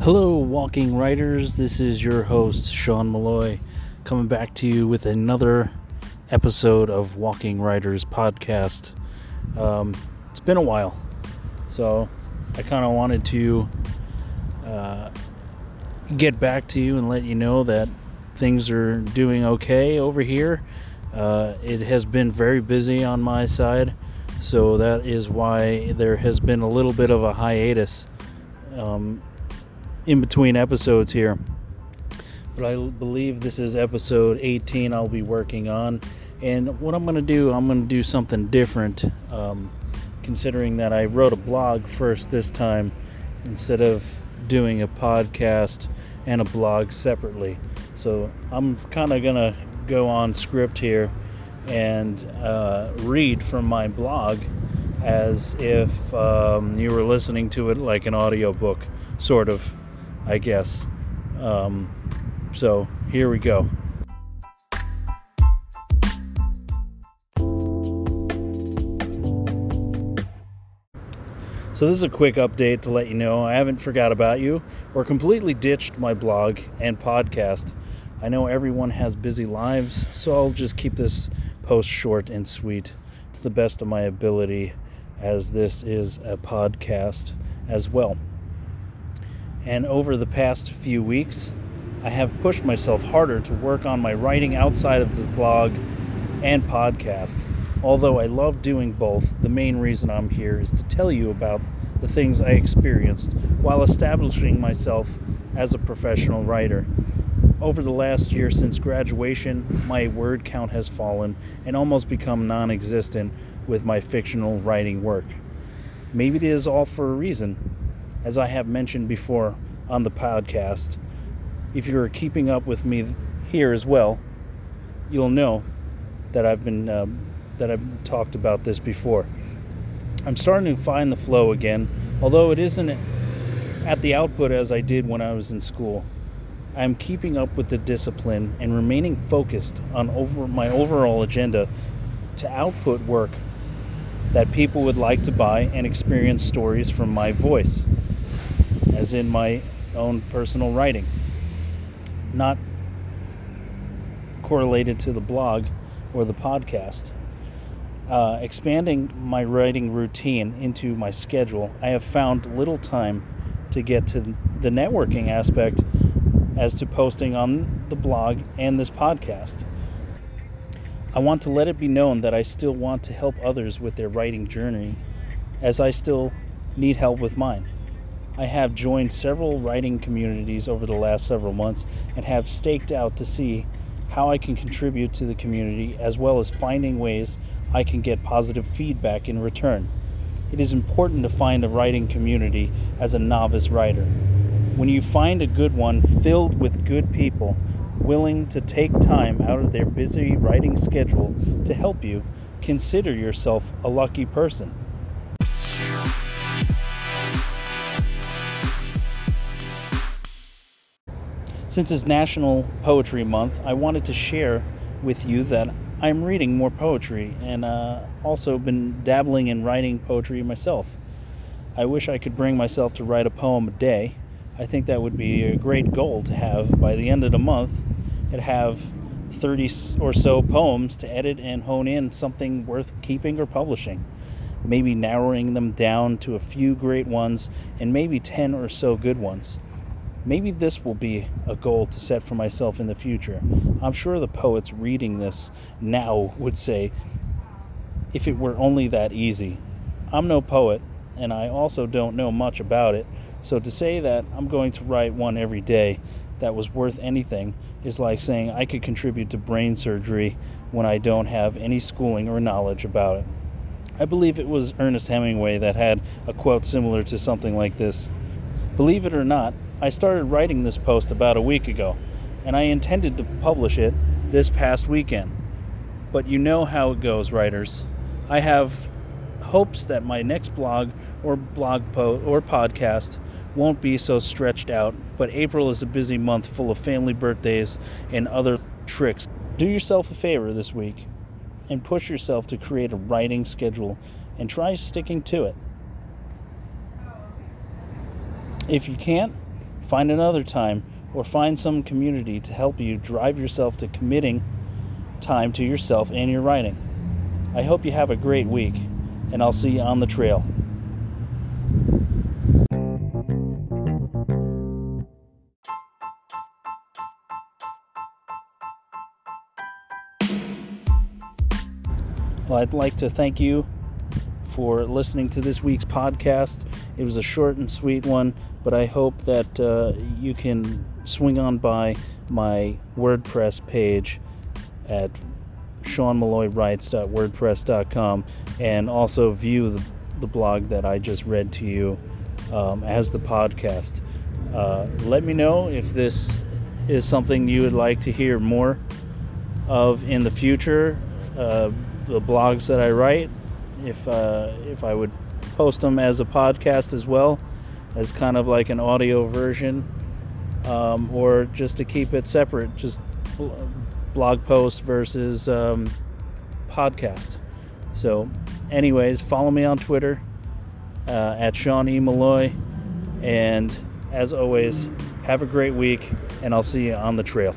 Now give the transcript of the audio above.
Hello, walking writers. This is your host, Sean Malloy, coming back to you with another episode of Walking Writers podcast. Um, it's been a while, so I kind of wanted to uh, get back to you and let you know that things are doing okay over here. Uh, it has been very busy on my side, so that is why there has been a little bit of a hiatus. Um, in between episodes here. But I believe this is episode 18 I'll be working on. And what I'm going to do, I'm going to do something different, um, considering that I wrote a blog first this time instead of doing a podcast and a blog separately. So I'm kind of going to go on script here and uh, read from my blog as if um, you were listening to it like an audiobook, sort of. I guess. Um, so here we go. So, this is a quick update to let you know I haven't forgot about you or completely ditched my blog and podcast. I know everyone has busy lives, so I'll just keep this post short and sweet to the best of my ability, as this is a podcast as well. And over the past few weeks, I have pushed myself harder to work on my writing outside of the blog and podcast. Although I love doing both, the main reason I'm here is to tell you about the things I experienced while establishing myself as a professional writer. Over the last year since graduation, my word count has fallen and almost become non existent with my fictional writing work. Maybe it is all for a reason. As I have mentioned before on the podcast, if you're keeping up with me here as well, you'll know that I've been uh, that I've talked about this before. I'm starting to find the flow again, although it isn't at the output as I did when I was in school. I'm keeping up with the discipline and remaining focused on over my overall agenda to output work that people would like to buy and experience stories from my voice, as in my own personal writing, not correlated to the blog or the podcast. Uh, expanding my writing routine into my schedule, I have found little time to get to the networking aspect as to posting on the blog and this podcast. I want to let it be known that I still want to help others with their writing journey, as I still need help with mine. I have joined several writing communities over the last several months and have staked out to see how I can contribute to the community as well as finding ways I can get positive feedback in return. It is important to find a writing community as a novice writer. When you find a good one filled with good people willing to take time out of their busy writing schedule to help you, consider yourself a lucky person. Since it's National Poetry Month, I wanted to share with you that I'm reading more poetry and uh, also been dabbling in writing poetry myself. I wish I could bring myself to write a poem a day. I think that would be a great goal to have by the end of the month and have 30 or so poems to edit and hone in something worth keeping or publishing. Maybe narrowing them down to a few great ones and maybe 10 or so good ones. Maybe this will be a goal to set for myself in the future. I'm sure the poets reading this now would say, if it were only that easy. I'm no poet, and I also don't know much about it, so to say that I'm going to write one every day that was worth anything is like saying I could contribute to brain surgery when I don't have any schooling or knowledge about it. I believe it was Ernest Hemingway that had a quote similar to something like this Believe it or not, I started writing this post about a week ago, and I intended to publish it this past weekend. But you know how it goes, writers. I have hopes that my next blog or blog post or podcast won't be so stretched out, but April is a busy month full of family birthdays and other tricks. Do yourself a favor this week and push yourself to create a writing schedule and try sticking to it. If you can't, find another time, or find some community to help you drive yourself to committing time to yourself and your writing. I hope you have a great week, and I'll see you on the trail. Well, I'd like to thank you for listening to this week's podcast. It was a short and sweet one, but I hope that uh, you can swing on by my WordPress page at seanmalloywrites.wordpress.com and also view the, the blog that I just read to you um, as the podcast. Uh, let me know if this is something you would like to hear more of in the future. Uh, the blogs that I write, if uh, if I would post them as a podcast as well, as kind of like an audio version, um, or just to keep it separate, just blog post versus um, podcast. So, anyways, follow me on Twitter uh, at Sean E. Malloy, and as always, have a great week, and I'll see you on the trail.